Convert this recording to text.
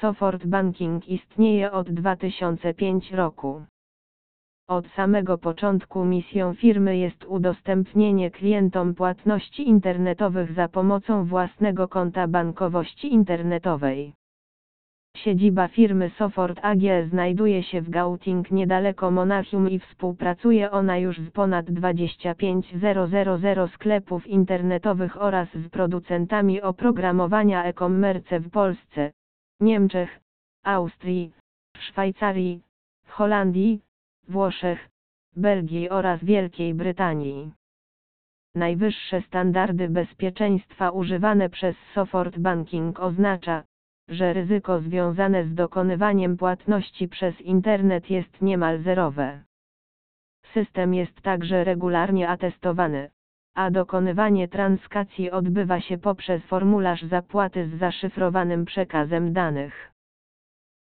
Sofort Banking istnieje od 2005 roku. Od samego początku misją firmy jest udostępnienie klientom płatności internetowych za pomocą własnego konta bankowości internetowej. Siedziba firmy Sofort AG znajduje się w Gauting niedaleko Monachium i współpracuje ona już z ponad 25000 sklepów internetowych oraz z producentami oprogramowania e-commerce w Polsce, Niemczech, Austrii, Szwajcarii, Holandii, Włoszech, Belgii oraz Wielkiej Brytanii. Najwyższe standardy bezpieczeństwa używane przez Sofort Banking oznacza, że ryzyko związane z dokonywaniem płatności przez internet jest niemal zerowe. System jest także regularnie atestowany, a dokonywanie transkacji odbywa się poprzez formularz zapłaty z zaszyfrowanym przekazem danych.